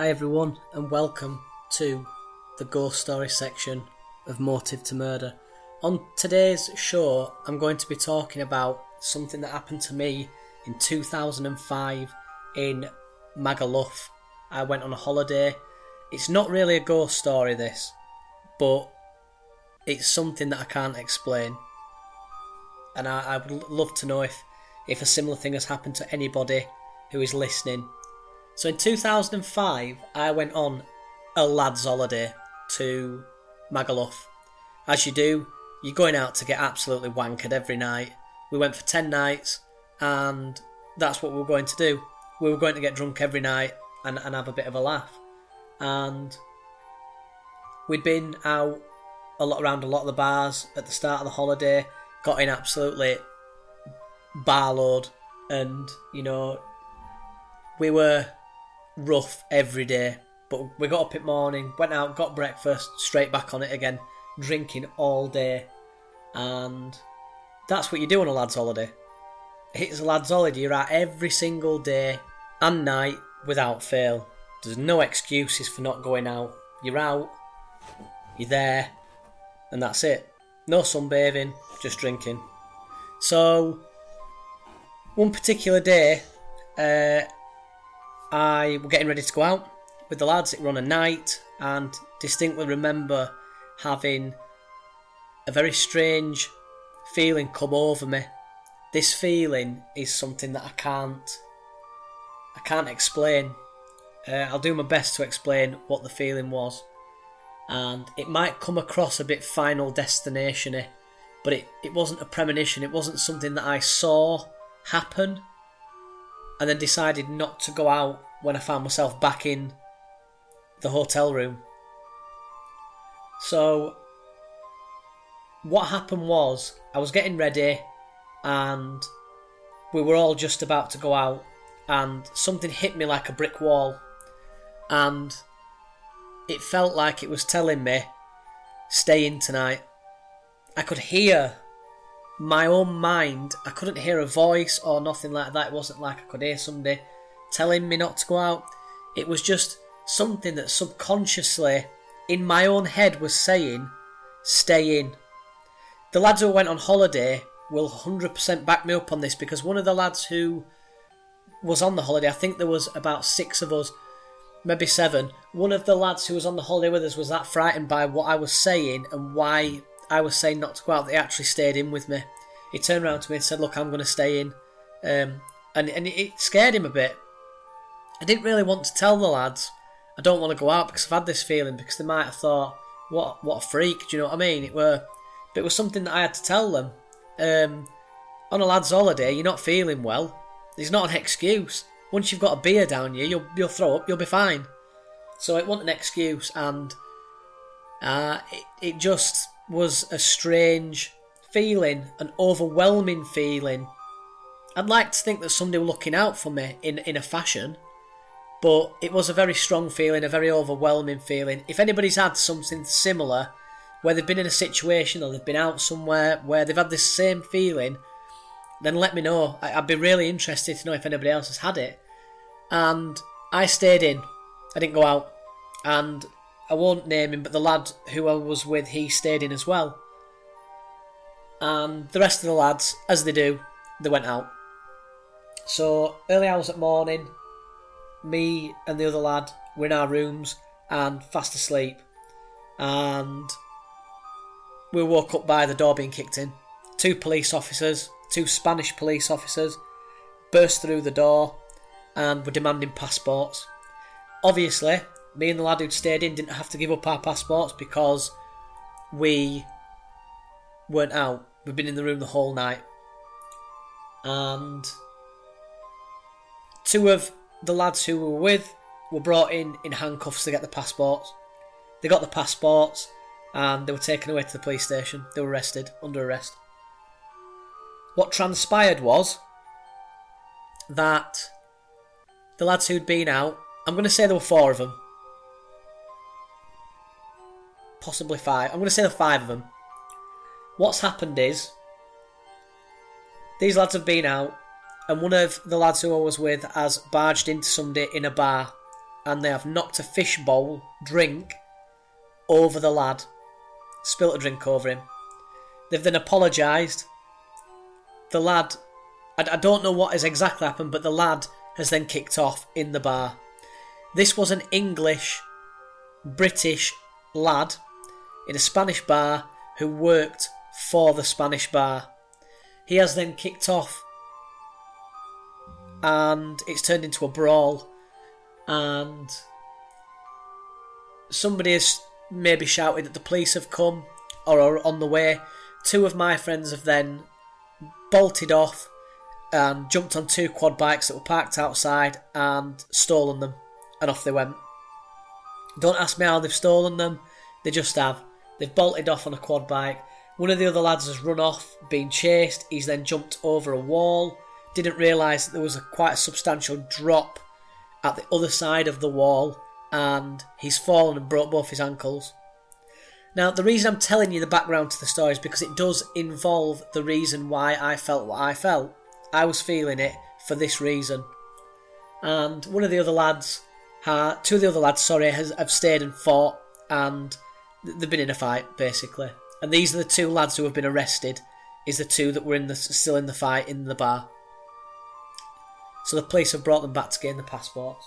Hi everyone, and welcome to the ghost story section of Motive to Murder. On today's show, I'm going to be talking about something that happened to me in 2005 in Magaluf. I went on a holiday. It's not really a ghost story, this, but it's something that I can't explain. And I, I would love to know if, if a similar thing has happened to anybody who is listening. So in 2005, I went on a lad's holiday to Magaluf. As you do, you're going out to get absolutely wankered every night. We went for 10 nights, and that's what we were going to do. We were going to get drunk every night and, and have a bit of a laugh. And we'd been out a lot around a lot of the bars at the start of the holiday, got in absolutely barload, and you know, we were rough every day. But we got up in morning, went out, got breakfast, straight back on it again, drinking all day, and that's what you do on a lad's holiday. It's a lad's holiday. You're out every single day and night without fail. There's no excuses for not going out. You're out, you're there, and that's it. No sunbathing, just drinking. So, one particular day, uh, I were getting ready to go out with the lads. It were on a night, and distinctly remember having a very strange feeling come over me. This feeling is something that I can't, I can't explain. Uh, I'll do my best to explain what the feeling was and it might come across a bit final destination y, but it, it wasn't a premonition, it wasn't something that I saw happen and then decided not to go out when I found myself back in the hotel room. So, what happened was, I was getting ready and we were all just about to go out, and something hit me like a brick wall, and it felt like it was telling me, stay in tonight. I could hear my own mind. I couldn't hear a voice or nothing like that. It wasn't like I could hear somebody telling me not to go out. It was just something that subconsciously in my own head was saying, stay in. The lads who went on holiday will 100% back me up on this because one of the lads who was on the holiday, I think there was about six of us, maybe seven. One of the lads who was on the holiday with us was that frightened by what I was saying and why I was saying not to go out. They actually stayed in with me. He turned around to me and said, "Look, I'm going to stay in," um, and and it scared him a bit. I didn't really want to tell the lads I don't want to go out because I've had this feeling because they might have thought, "What what a freak," do you know what I mean? It were, but it was something that I had to tell them. Um, on a lad's holiday, you're not feeling well. There's not an excuse. Once you've got a beer down you, you'll you'll throw up. You'll be fine. So it wasn't an excuse, and uh, it it just was a strange feeling, an overwhelming feeling. I'd like to think that somebody were looking out for me in, in a fashion, but it was a very strong feeling, a very overwhelming feeling. If anybody's had something similar, where they've been in a situation or they've been out somewhere where they've had this same feeling, then let me know. I'd be really interested to know if anybody else has had it. And I stayed in. I didn't go out. And I won't name him, but the lad who I was with, he stayed in as well. And the rest of the lads, as they do, they went out. So early hours at morning, me and the other lad were in our rooms and fast asleep. And we woke up by the door being kicked in. Two police officers, two Spanish police officers, burst through the door and were demanding passports. Obviously, me and the lad who'd stayed in didn't have to give up our passports because we weren't out. We'd been in the room the whole night. And two of the lads who we were with were brought in in handcuffs to get the passports. They got the passports and they were taken away to the police station. They were arrested, under arrest. What transpired was that the lads who'd been out, I'm going to say there were four of them, possibly five. I'm going to say the five of them. What's happened is these lads have been out, and one of the lads who I was with has barged into somebody in a bar, and they have knocked a fish bowl drink over the lad, spilt a drink over him. They've then apologised. The lad, I, I don't know what has exactly happened, but the lad has then kicked off in the bar. This was an English, British lad in a Spanish bar who worked for the Spanish bar. He has then kicked off and it's turned into a brawl and somebody has maybe shouted that the police have come or are on the way. Two of my friends have then bolted off and jumped on two quad bikes that were parked outside and stolen them and off they went. Don't ask me how they've stolen them, they just have. They've bolted off on a quad bike. One of the other lads has run off, been chased. He's then jumped over a wall. Didn't realise that there was a quite a substantial drop at the other side of the wall, and he's fallen and broke both his ankles. Now, the reason I'm telling you the background to the story is because it does involve the reason why I felt what I felt. I was feeling it for this reason. And one of the other lads, two of the other lads, sorry, has, have stayed and fought, and they've been in a fight basically. And these are the two lads who have been arrested. Is the two that were in the still in the fight in the bar. So the police have brought them back to gain the passports.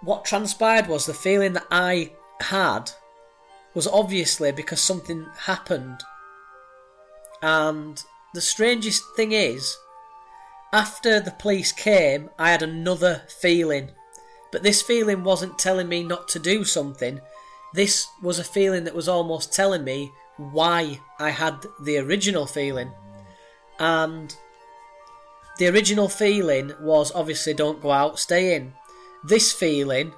What transpired was the feeling that I had was obviously because something happened. And the strangest thing is, after the police came, I had another feeling. But this feeling wasn't telling me not to do something. This was a feeling that was almost telling me why I had the original feeling. And the original feeling was obviously don't go out, stay in. This feeling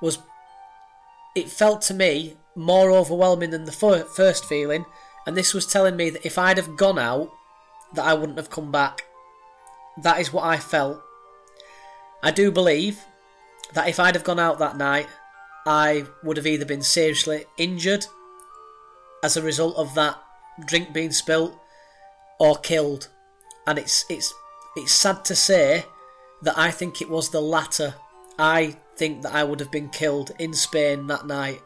was, it felt to me more overwhelming than the first feeling, and this was telling me that if I'd have gone out, that I wouldn't have come back. That is what I felt. I do believe that if I'd have gone out that night, I would have either been seriously injured as a result of that drink being spilt or killed. And it's it's it's sad to say that I think it was the latter. I think that I would have been killed in Spain that night.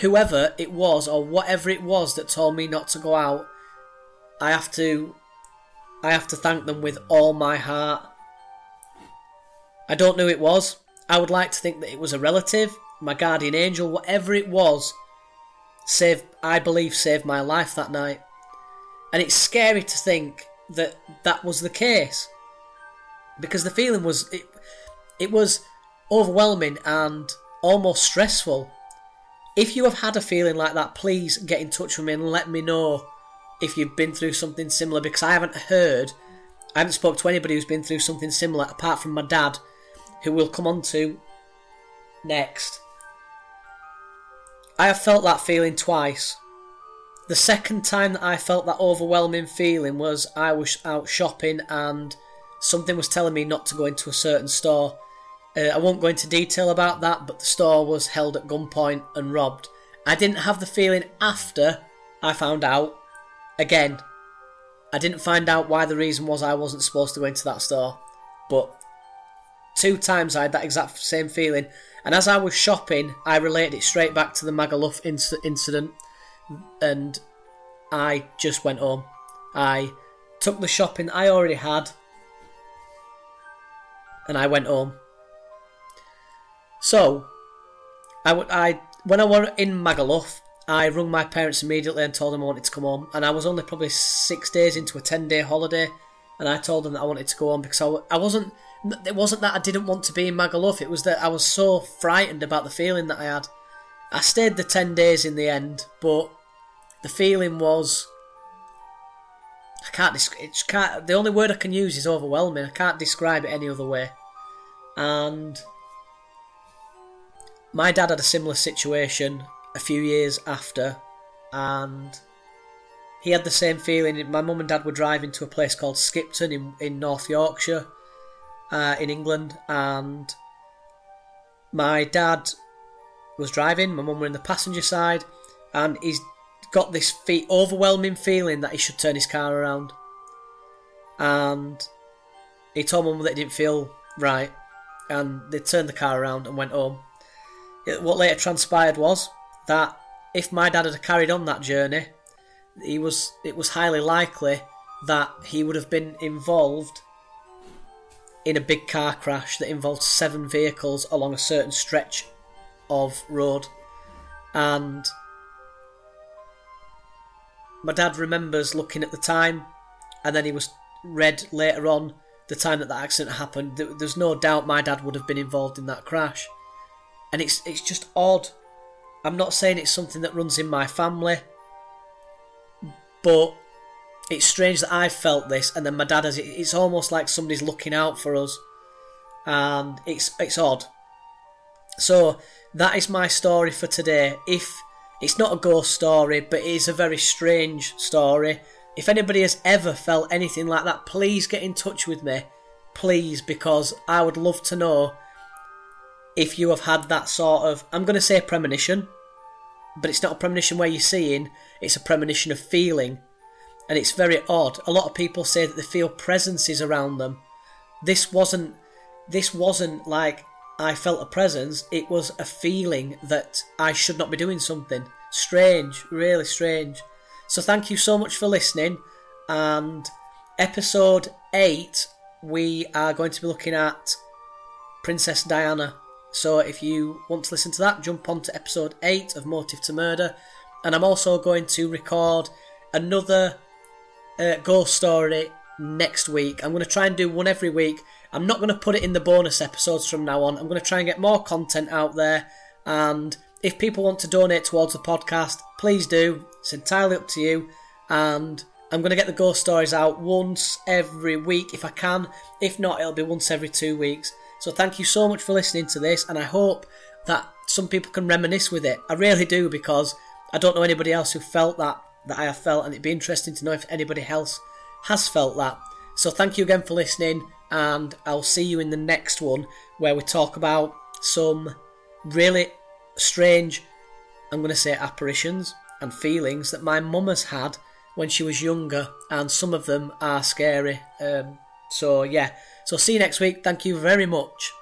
Whoever it was or whatever it was that told me not to go out, I have to I have to thank them with all my heart. I don't know who it was. I would like to think that it was a relative, my guardian angel, whatever it was, saved I believe saved my life that night. And it's scary to think that that was the case. Because the feeling was it, it was overwhelming and almost stressful. If you have had a feeling like that, please get in touch with me and let me know if you've been through something similar because I haven't heard, I haven't spoke to anybody who's been through something similar apart from my dad, who we'll come on to next. I have felt that feeling twice. the second time that I felt that overwhelming feeling was I was out shopping and something was telling me not to go into a certain store. Uh, I won't go into detail about that, but the store was held at gunpoint and robbed. I didn't have the feeling after I found out. Again, I didn't find out why the reason was I wasn't supposed to go into that store, but two times I had that exact same feeling. And as I was shopping, I related it straight back to the Magaluf inc- incident, and I just went home. I took the shopping I already had, and I went home. So, I, w- I when I was in Magaluf, I rung my parents immediately and told them I wanted to come home. And I was only probably six days into a 10 day holiday. And I told them that I wanted to go home because I, I wasn't. It wasn't that I didn't want to be in Magaluf, it was that I was so frightened about the feeling that I had. I stayed the 10 days in the end, but the feeling was. I can't, can't. The only word I can use is overwhelming. I can't describe it any other way. And my dad had a similar situation a few years after, and he had the same feeling. My mum and dad were driving to a place called Skipton in, in North Yorkshire, uh, in England, and my dad was driving, my mum were in the passenger side, and he's got this fe- overwhelming feeling that he should turn his car around. And he told mum that it didn't feel right, and they turned the car around and went home. What later transpired was that if my dad had carried on that journey, he was it was highly likely that he would have been involved in a big car crash that involved seven vehicles along a certain stretch of road. And my dad remembers looking at the time, and then he was read later on the time that that accident happened. There's no doubt my dad would have been involved in that crash, and it's it's just odd. I'm not saying it's something that runs in my family, but it's strange that I've felt this, and then my dad has. It's almost like somebody's looking out for us, and it's it's odd. So that is my story for today. If it's not a ghost story, but it is a very strange story. If anybody has ever felt anything like that, please get in touch with me. Please, because I would love to know if you have had that sort of, I'm going to say premonition, but it's not a premonition where you're seeing, it's a premonition of feeling. And it's very odd. A lot of people say that they feel presences around them. This wasn't, this wasn't like I felt a presence, it was a feeling that I should not be doing something. Strange, really strange. So thank you so much for listening. And episode 8, we are going to be looking at Princess Diana. So if you want to listen to that, jump on to episode 8 of Motive to Murder. And I'm also going to record another uh, ghost story next week. I'm going to try and do one every week. I'm not going to put it in the bonus episodes from now on. I'm going to try and get more content out there. And if people want to donate towards the podcast, please do. It's entirely up to you. And I'm going to get the ghost stories out once every week if I can. If not, it'll be once every two weeks. So thank you so much for listening to this, and I hope that some people can reminisce with it. I really do because I don't know anybody else who felt that that I have felt, and it'd be interesting to know if anybody else has felt that. So thank you again for listening, and I'll see you in the next one where we talk about some really strange, I'm going to say apparitions and feelings that my mum has had when she was younger, and some of them are scary. Um, so yeah, so see you next week. Thank you very much.